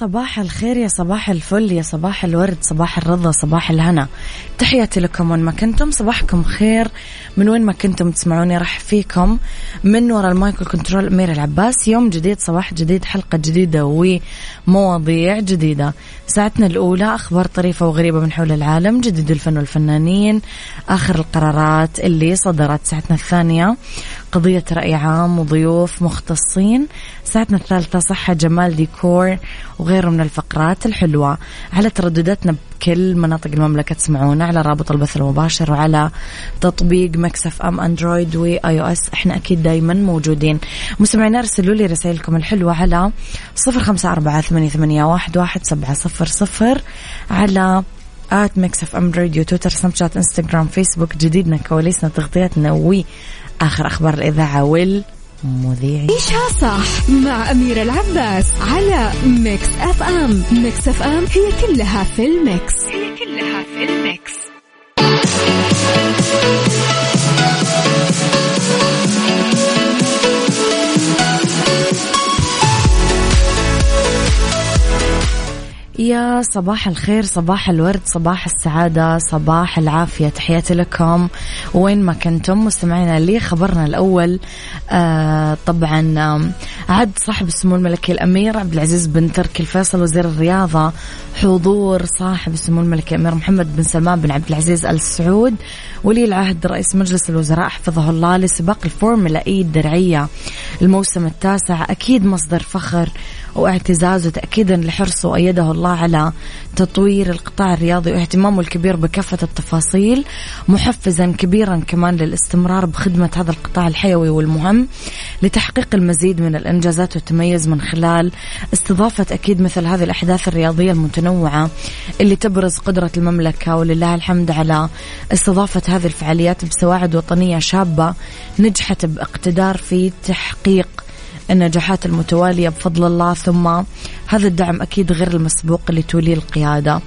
صباح الخير يا صباح الفل يا صباح الورد صباح الرضا صباح الهنا. تحياتي لكم وين ما كنتم صباحكم خير. من وين ما كنتم تسمعوني راح فيكم. من وراء المايك كنترول أمير العباس. يوم جديد صباح جديد حلقة جديدة ومواضيع جديدة. ساعتنا الأولى أخبار طريفة وغريبة من حول العالم جديد الفن والفنانين آخر القرارات اللي صدرت ساعتنا الثانية. قضية رأي عام وضيوف مختصين. ساعتنا الثالثة صحة جمال ديكور وغيره من الفقرات الحلوة. على تردداتنا بكل مناطق المملكة تسمعونا على رابط البث المباشر وعلى تطبيق Mix FM أندرويد و iOS. إحنا أكيد دايما موجودين. مستمعينا ارسلوا لي رسائلكم الحلوة على صفر خمسة أربعة ثمانية, واحد سبعة صفر صفر على at Mix FM Radio تويتر سناب شات إنستغرام فيسبوك. جديدنا كواليسنا تغطياتنا وآخر أخبار الإذاعة وال مذيعين عيشها صح مع أميرة العباس على Mix FM Mix FM هي كلها في ال mix. هي كلها في ال mix. يا صباح الخير صباح الورد صباح السعادة صباح العافية. تحياتي لكم. وين ما كنتم مستمعينا لي خبرنا الأول آه طبعا عد صاحب السمو الملكي الأمير عبد العزيز بن تركي الفيصل وزير الرياضة حضور صاحب السمو الملكي الأمير محمد بن سلمان بن عبد العزيز آل سعود ولي العهد رئيس مجلس الوزراء حفظه الله لسباق الفورمولا إي الدرعية. الموسم التاسع أكيد مصدر فخر واعتزاز وتأكيدا لحرصه وأيده الله على تطوير القطاع الرياضي واهتمامه الكبير بكافة التفاصيل محفزا كبيرا كمان للاستمرار بخدمة هذا القطاع الحيوي والمهم لتحقيق المزيد من الإنجازات والتميز من خلال استضافة أكيد مثل هذه الأحداث الرياضية المتنوعة اللي تبرز قدرة المملكة ولله الحمد على استضافة هذه الفعاليات بسواعد وطنية شابة نجحت باقتدار في تحقيق النجاحات المتوالية بفضل الله ثم هذا الدعم أكيد غير المسبوق اللي توليه القيادة.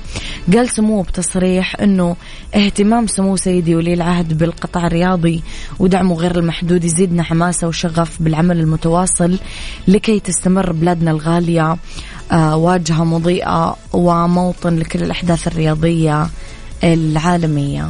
قال سموه بتصريح أنه اهتمام سمو سيدي ولي العهد بالقطاع الرياضي ودعمه غير المحدود يزيدنا حماسة وشغف بالعمل المتواصل لكي تستمر بلادنا الغالية آه، واجهة مضيئة وموطن لكل الأحداث الرياضية العالمية.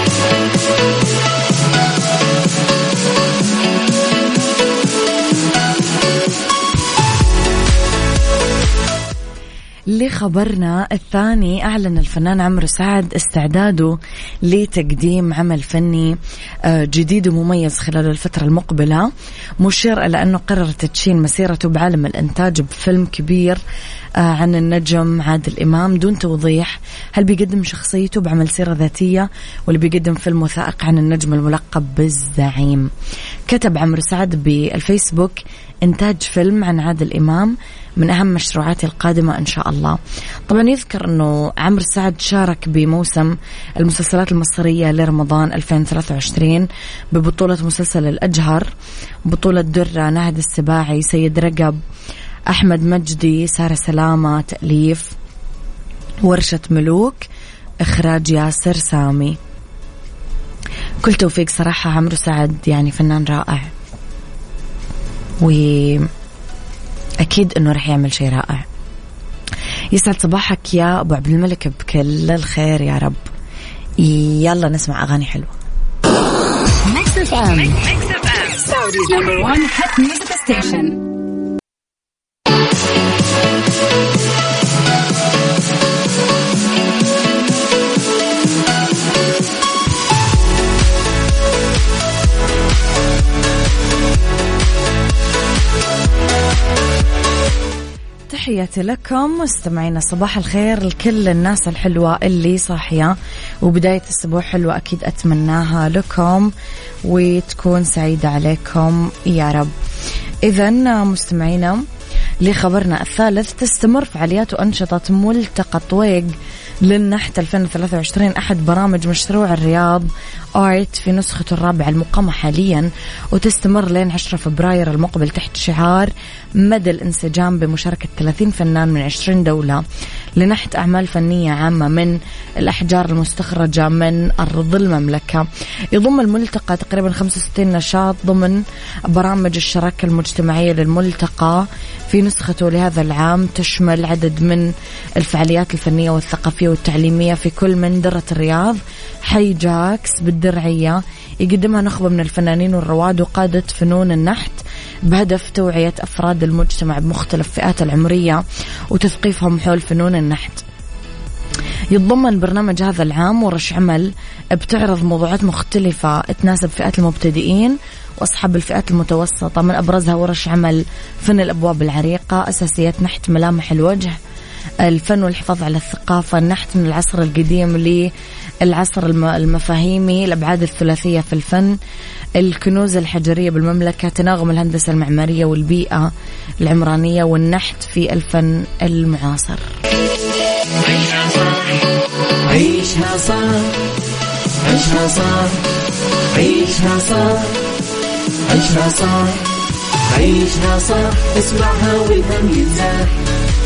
لخبرنا الثاني أعلن الفنان عمرو سعد استعداده لتقديم عمل فني آه، جديد ومميز خلال الفترة المقبلة. مشير إلى أنه قرر تدشين مسيرته بعالم الإنتاج بفيلم كبير آه، عن النجم عادل إمام دون توضيح هل بيقدم شخصيته بعمل سيرة ذاتية ولا بيقدم فيلم وثائق عن النجم الملقب بالزعيم. كتب عمرو سعد بالفيسبوك إنتاج فيلم عن عادل إمام من أهم مشروعاتي القادمة إن شاء الله. طبعا يذكر أنه عمرو سعد شارك بموسم المسلسلات المصرية لرمضان 2023 ببطولة مسلسل الأجهر بطولة درة نهد السباعي سيد رقب أحمد مجدي سارة سلامة تأليف ورشة ملوك إخراج ياسر سامي. كل توفيق صراحة عمرو سعد يعني فنان رائع. وأكيد أنه رح يعمل شيء رائع. يسعد صباحك يا أبو عبد الملك بكل الخير يا رب. يلا نسمع أغاني حلوة. Mix FM Saudi's number 1 hit music station تحياتي لكم. مستمعينا صباح الخير لكل الناس الحلوة اللي صاحية. وبداية الأسبوع حلوة أكيد أتمناها لكم وتكون سعيدة عليكم. يا رب. إذا مستمعينا لخبرنا الثالث تستمر فعاليات وأنشطة ملتقى طويق للنحت 2023 أحد برامج مشروع الرياض آرت في نسخته الرابعة المقامة حاليا وتستمر لين 10 فبراير المقبل تحت شعار مدى الانسجام بمشاركة 30 فنان من 20 دولة. لنحت أعمال فنية عامة من الأحجار المستخرجة من أرض المملكة. يضم الملتقى تقريبا 65 نشاط ضمن برامج الشراكة المجتمعية للملتقى. في نسخته لهذا العام تشمل عدد من الفعاليات الفنية والثقافية والتعليمية في كل من درة الرياض. حي جاكس بالدرعية يقدمها نخبة من الفنانين والرواد وقادة فنون النحت بهدف توعية أفراد المجتمع بمختلف فئات العمرية وتثقيفهم حول فنون النحت. يتضمن برنامج هذا العام ورش عمل بتعرض موضوعات مختلفة تناسب فئات المبتدئين وأصحاب الفئات المتوسطة. من أبرزها ورش عمل فن الأبواب العريقة أساسيات نحت ملامح الوجه الفن والحفاظ على الثقافة النحت من العصر القديم للعصر المفاهيمي الأبعاد الثلاثية في الفن. الكنوز الحجرية بالمملكة تناغم الهندسة المعمارية والبيئة العمرانية والنحت في الفن المعاصر. عيشها صح عيشها صح عيشها صح عيشها صح عيشها صح عيشها صح اسمعها والهم ينزاح.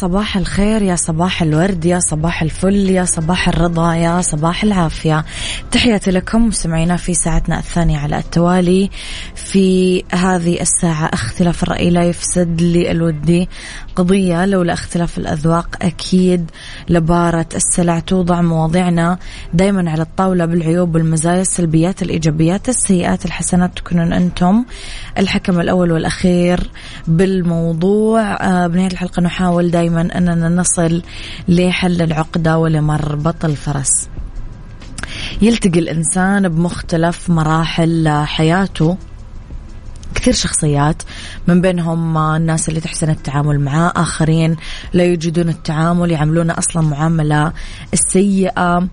صباح الخير يا صباح الورد يا صباح الفل يا صباح الرضا يا صباح العافية. تحياتي لكم مستمعينا في ساعتنا الثانية على التوالي. في هذه الساعة اختلاف الرأي لا يفسد لي الودي قضية لولا اختلاف الأذواق أكيد لبارة السلع توضع مواضيعنا دايما على الطاولة بالعيوب والمزايا السلبيات الإيجابيات السيئات الحسنات تكونون أنتم الحكم الأول والأخير بالموضوع. آه، بنهاية الحلقة نحاول دايما أننا نصل لحل العقدة ولمربط الفرس يلتقي الإنسان بمختلف مراحل حياته. كثير شخصيات من بينهم الناس اللي تحسن التعامل معاه آخرين لا يجدون التعامل يعاملون أصلا معاملة السيئة.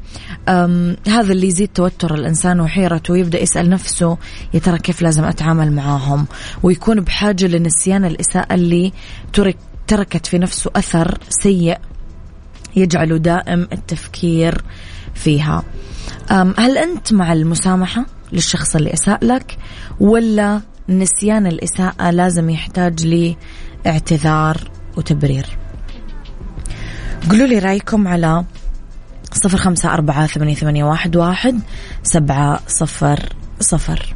هذا اللي يزيد توتر الإنسان وحيرته ويبدأ يسأل نفسه يا ترى كيف لازم أتعامل معاهم؟ ويكون بحاجة لنسيان الإساءة اللي ترك تركت في نفسه أثر سيء يجعله دائم التفكير فيها. هل أنت مع المسامحة للشخص اللي أساء لك ولا نسيان الإساءة لازم يحتاج لاعتذار وتبرير؟ قولوا لي رأيكم على صفر خمسة أربعة ثمانية, واحد سبعة صفر صفر.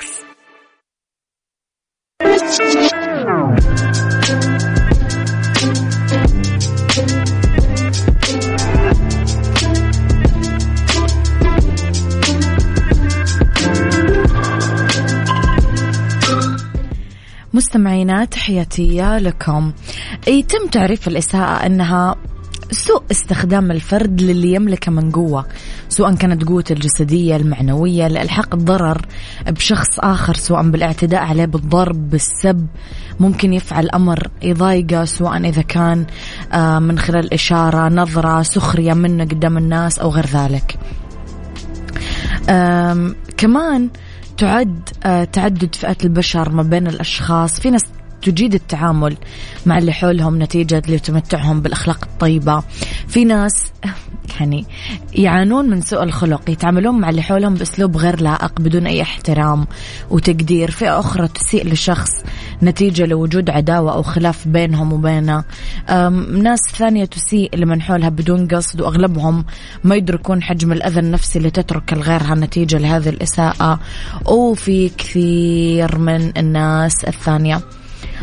مستمعينا تحياتي لكم. يتم تعريف الإساءة أنها سوء استخدام الفرد للي يملكه من قوة سواء كانت قوته الجسدية المعنوية لإلحاق الضرر بشخص آخر سواء بالاعتداء عليه بالضرب بالسب. ممكن يفعل أمر يضايقه سواء إذا كان آه، من خلال إشارة نظرة سخرية منه قدام الناس أو غير ذلك. كمان تعد آه، تعدد فئات البشر ما بين الأشخاص. في ناس تجيد التعامل مع اللي حولهم نتيجة لتمتعهم بالأخلاق الطيبة. في ناس يعني يعانون من سوء الخلق يتعاملون مع اللي حولهم بأسلوب غير لائق بدون أي احترام وتقدير. فئة أخرى تسيء لشخص نتيجة لوجود عداوة أو خلاف بينهم وبينه. ناس ثانية تسيء لمن حولها بدون قصد وأغلبهم ما يدركون حجم الأذى النفسي اللي تترك لغيرها نتيجة لهذه الإساءة. وفي كثير من الناس الثانية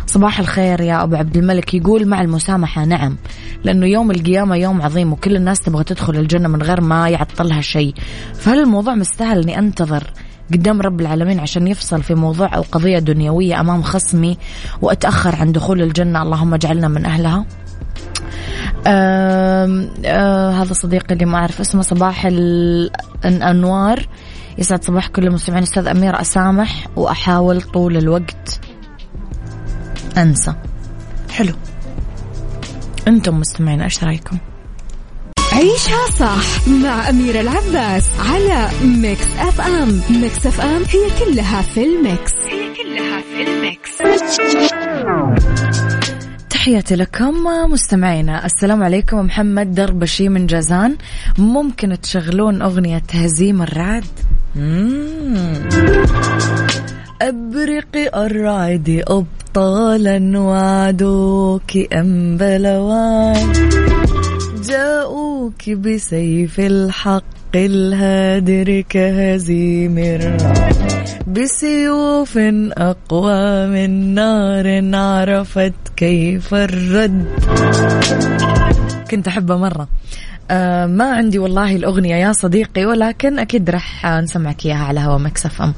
صباح الخير يا أبو عبد الملك. يقول مع المسامحة نعم لأنه يوم القيامة يوم عظيم وكل الناس تبغى تدخل الجنة من غير ما يعطلها شيء. فهل الموضوع مستاهل أني أنتظر قدام رب العالمين عشان يفصل في موضوع أو قضية دنيوية أمام خصمي وأتأخر عن دخول الجنة؟ اللهم اجعلنا من أهلها. آه آه هذا صديقي اللي ما أعرف اسمه صباح الأنوار. يسعد صباح كل المستمعين. أستاذة أميرة أسامح وأحاول طول الوقت. أنسى. حلو. أنتم مستمعين إيش رأيكم؟ عيشها صح مع أميرة العباس على Mix FM. Mix FM هي كلها في ال mix. هي كلها في ال mix. تحياتي لكم مستمعينا. السلام عليكم محمد دربشي من جازان. ممكن تشغلون أغنية هزيم الرعد؟ أبرقي الرعد أبطالا وعدوك أم بلوان. جاءوك بسيف الحق الهادر كهزيم بسيوف أقوى من نار عرفت كيف الرد. كنت أحبه مرة. آه ما عندي والله الأغنية يا صديقي ولكن أكيد رح نسمعك إياها على هوا مكسف أم.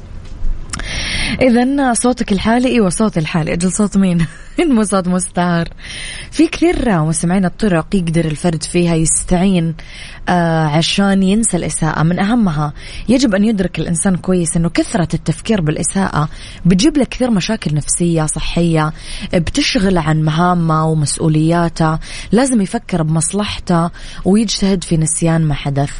إذا صوتك الحالي إيوه صوتي الحالي أجل صوت مين؟ صوت مستعار في كثير مستمعين الطرق يقدر الفرد فيها يستعين آه عشان ينسى الإساءة. من أهمها يجب أن يدرك الإنسان كويس أنه كثرة التفكير بالإساءة بتجيب له كثير مشاكل نفسية صحية بتشغل عن مهامه ومسؤولياته لازم يفكر بمصلحته ويجتهد في نسيان ما حدث.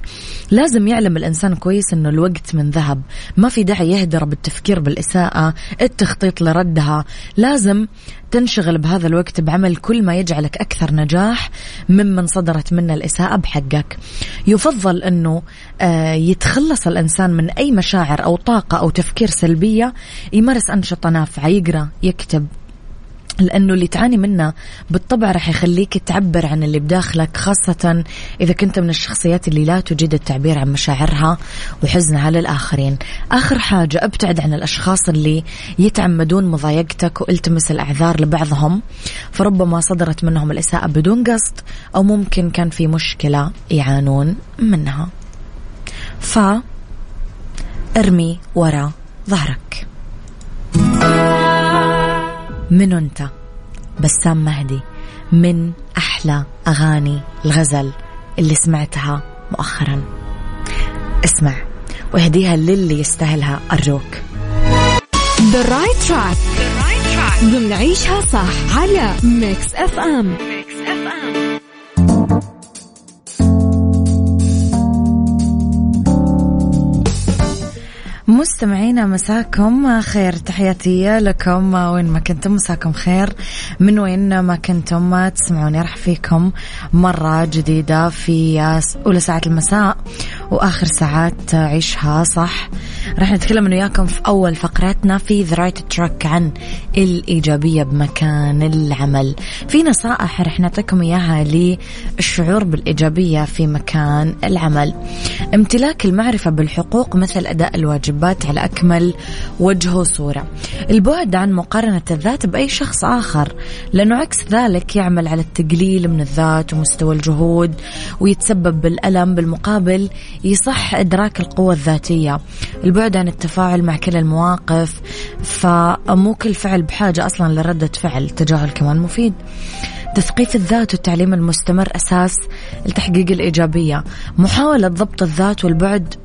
لازم يعلم الإنسان كويس أنه الوقت من ذهب ما في داعي يهدر بالتفكير بالإساءة التخطيط لردها. لازم تنشغل بهذا الوقت بعمل كل ما يجعلك أكثر نجاح ممن صدرت منه الإساءة بحقك. يفضل أنه آه، يتخلص الإنسان من أي مشاعر أو طاقة أو تفكير سلبية يمارس أنشطة نافعة يقرأ يكتب. لأنه اللي تعاني منه بالطبع راح يخليك تعبر عن اللي بداخلك خاصة إذا كنت من الشخصيات اللي لا تجيد التعبير عن مشاعرها وحزنها للآخرين. آخر حاجة أبتعد عن الأشخاص اللي يتعمدون مضايقتك وإلتمس الأعذار لبعضهم. فربما صدرت منهم الإساءة بدون قصد أو ممكن كان في مشكلة يعانون منها. ف ارمي وراء ظهرك. من أنت؟ بسام مهدي من أحلى أغاني الغزل اللي سمعتها مؤخرا. اسمع واهديها للي يستاهلها أرجوك the right track ضمن عيشها صح على Mix FM مستمعينا مساكم خير. تحياتي لكم. وين ما كنتم مساكم خير. من وين ما كنتم تسمعوني راح فيكم مرة جديدة في أولى ساعات المساء وآخر ساعات عيشها صح. راح نتكلم أنا وياكم في أول فقراتنا في the right track عن الإيجابية بمكان العمل. في نصائح راح نعطيكم إياها للشعور بالإيجابية في مكان العمل. امتلاك المعرفة بالحقوق مثل أداء الواجبات على أكمل وجه وصورة. البعد عن مقارنة الذات بأي شخص آخر. لأنه عكس ذلك يعمل على التقليل من الذات ومستوى الجهود ويتسبب بالألم بالمقابل يصح إدراك القوة الذاتية. البعد عن التفاعل مع كل المواقف فمو كل فعل بحاجة أصلا لردة فعل تجاهل كمان مفيد. تثقيف الذات والتعليم المستمر أساس لتحقيق الإيجابية. محاولة ضبط الذات والبعد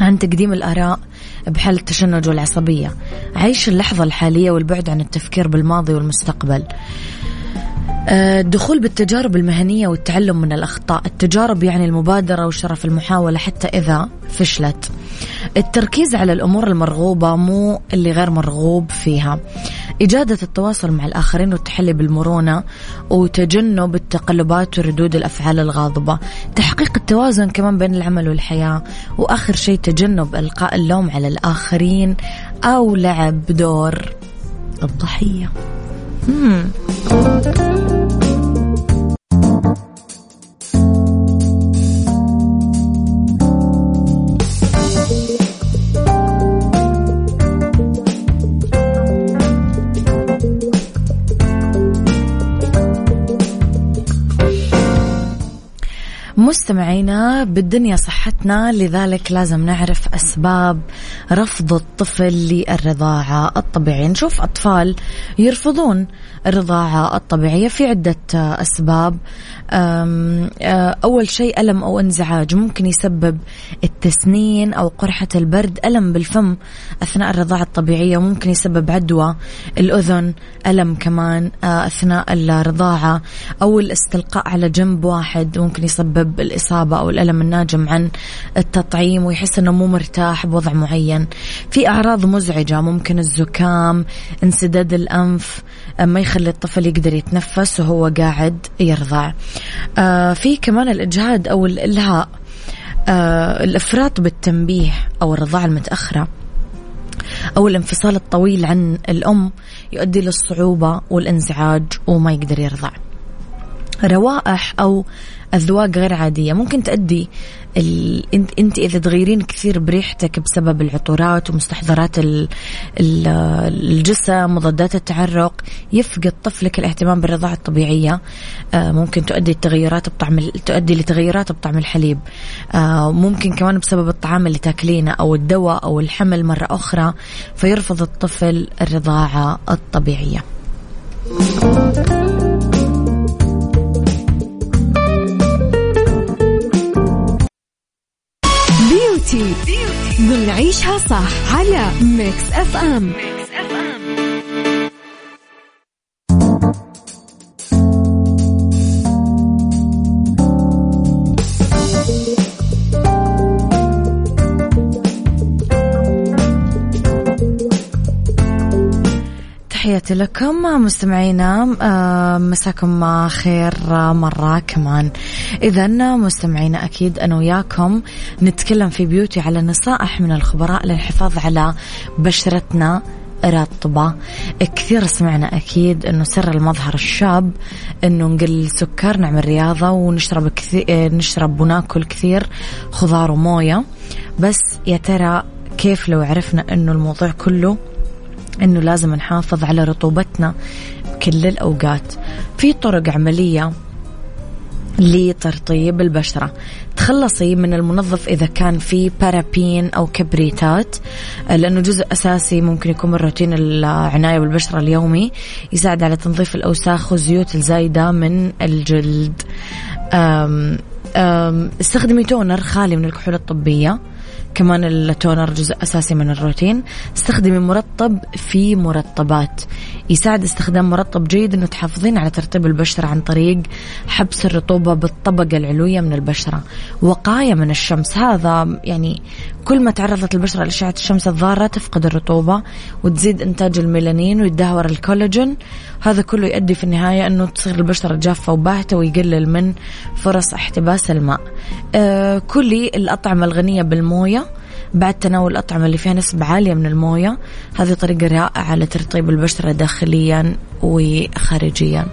عن تقديم الآراء بحال التشنج والعصبية. عيش اللحظة الحالية والبعد عن التفكير بالماضي والمستقبل. الدخول بالتجارب المهنية والتعلم من الأخطاء. التجارب يعني المبادرة وشرف المحاولة حتى إذا فشلت. التركيز على الأمور المرغوبة مو اللي غير مرغوب فيها. إجادة التواصل مع الآخرين والتحلي بالمرونة وتجنب التقلبات وردود الأفعال الغاضبة. تحقيق التوازن كمان بين العمل والحياة. وآخر شيء تجنب إلقاء اللوم على الآخرين أو لعب دور الضحية. مم. مستمعينا بالدنيا صحتنا لذلك لازم نعرف أسباب رفض الطفل للرضاعة الطبيعية. نشوف أطفال يرفضون الرضاعة الطبيعية في عدة أسباب. أول شيء ألم أو انزعاج ممكن يسبب التسنين أو قرحة البرد. ألم بالفم أثناء الرضاعة الطبيعية ممكن يسبب عدوى الأذن. ألم كمان أثناء الرضاعة أو الاستلقاء على جنب واحد ممكن يسبب الإصابة أو الألم الناجم عن التطعيم ويحس أنه مو مرتاح بوضع معين. في أعراض مزعجة ممكن الزكام انسداد الأنف ما يخلي الطفل يقدر يتنفس وهو قاعد يرضع. آه في كمان الإجهاد أو الإلهاء. آه الإفراط بالتنبيه أو الرضاعة المتأخرة أو الانفصال الطويل عن الأم يؤدي للصعوبة والإنزعاج وما يقدر يرضع. روائح أو أذواق غير عادية. ممكن تؤدي ال... أنت إذا تغيرين كثير بريحتك بسبب العطورات ومستحضرات ال... ال... الجسم مضادات التعرق يفقد طفلك الاهتمام بالرضاعة الطبيعية. آه ممكن تؤدي التغيرات بطعم تؤدي لتغيرات بطعم الحليب. آه ممكن كمان بسبب الطعام اللي تاكلينه أو الدواء أو الحمل مرة أخرى فيرفض الطفل الرضاعة الطبيعية. beauty. ضمن عيشها صح على Mix FM Mix FM تحياتي لكم مستمعينا آه، مساكم خير مرة كمان. إذا مستمعينا أكيد أنا وياكم نتكلم في بيوتي على نصائح من الخبراء للحفاظ على بشرتنا رطبة. كثير سمعنا أكيد أنه سر المظهر الشاب أنه نقل سكر نعمل رياضة ونشرب كثير نشرب وناكل كثير خضار وموية. بس يا ترى كيف لو عرفنا أنه الموضوع كله إنه لازم نحافظ على رطوبتنا كل الأوقات. في طرق عملية لترطيب البشرة. تخلصي من المنظف إذا كان في بارابين أو كبريتات لأنه جزء أساسي ممكن يكون من روتين العناية بالبشرة اليومي يساعد على تنظيف الأوساخ والزيوت الزايدة من الجلد. أم أم استخدمي تونر خالي من الكحول الطبية. كمان التونر جزء أساسي من الروتين. استخدمي مرطب في مرطبات. يساعد استخدام مرطب جيد أنه تحافظين على ترطيب البشرة عن طريق حبس الرطوبة بالطبقة العلوية من البشرة. وقاية من الشمس. هذا يعني كل ما تعرضت البشرة لأشعة الشمس الضارة تفقد الرطوبة وتزيد إنتاج الميلانين ويتدهور الكولاجين. هذا كله يؤدي في النهاية أنه تصير البشرة جافة وباهتة ويقلل من فرص احتباس الماء. آه كلي الأطعمة الغنية بالموية. بعد تناول الأطعمة اللي فيها نسبة عالية من الموية هذه طريقة رائعة لترطيب البشرة داخليا وخارجيا.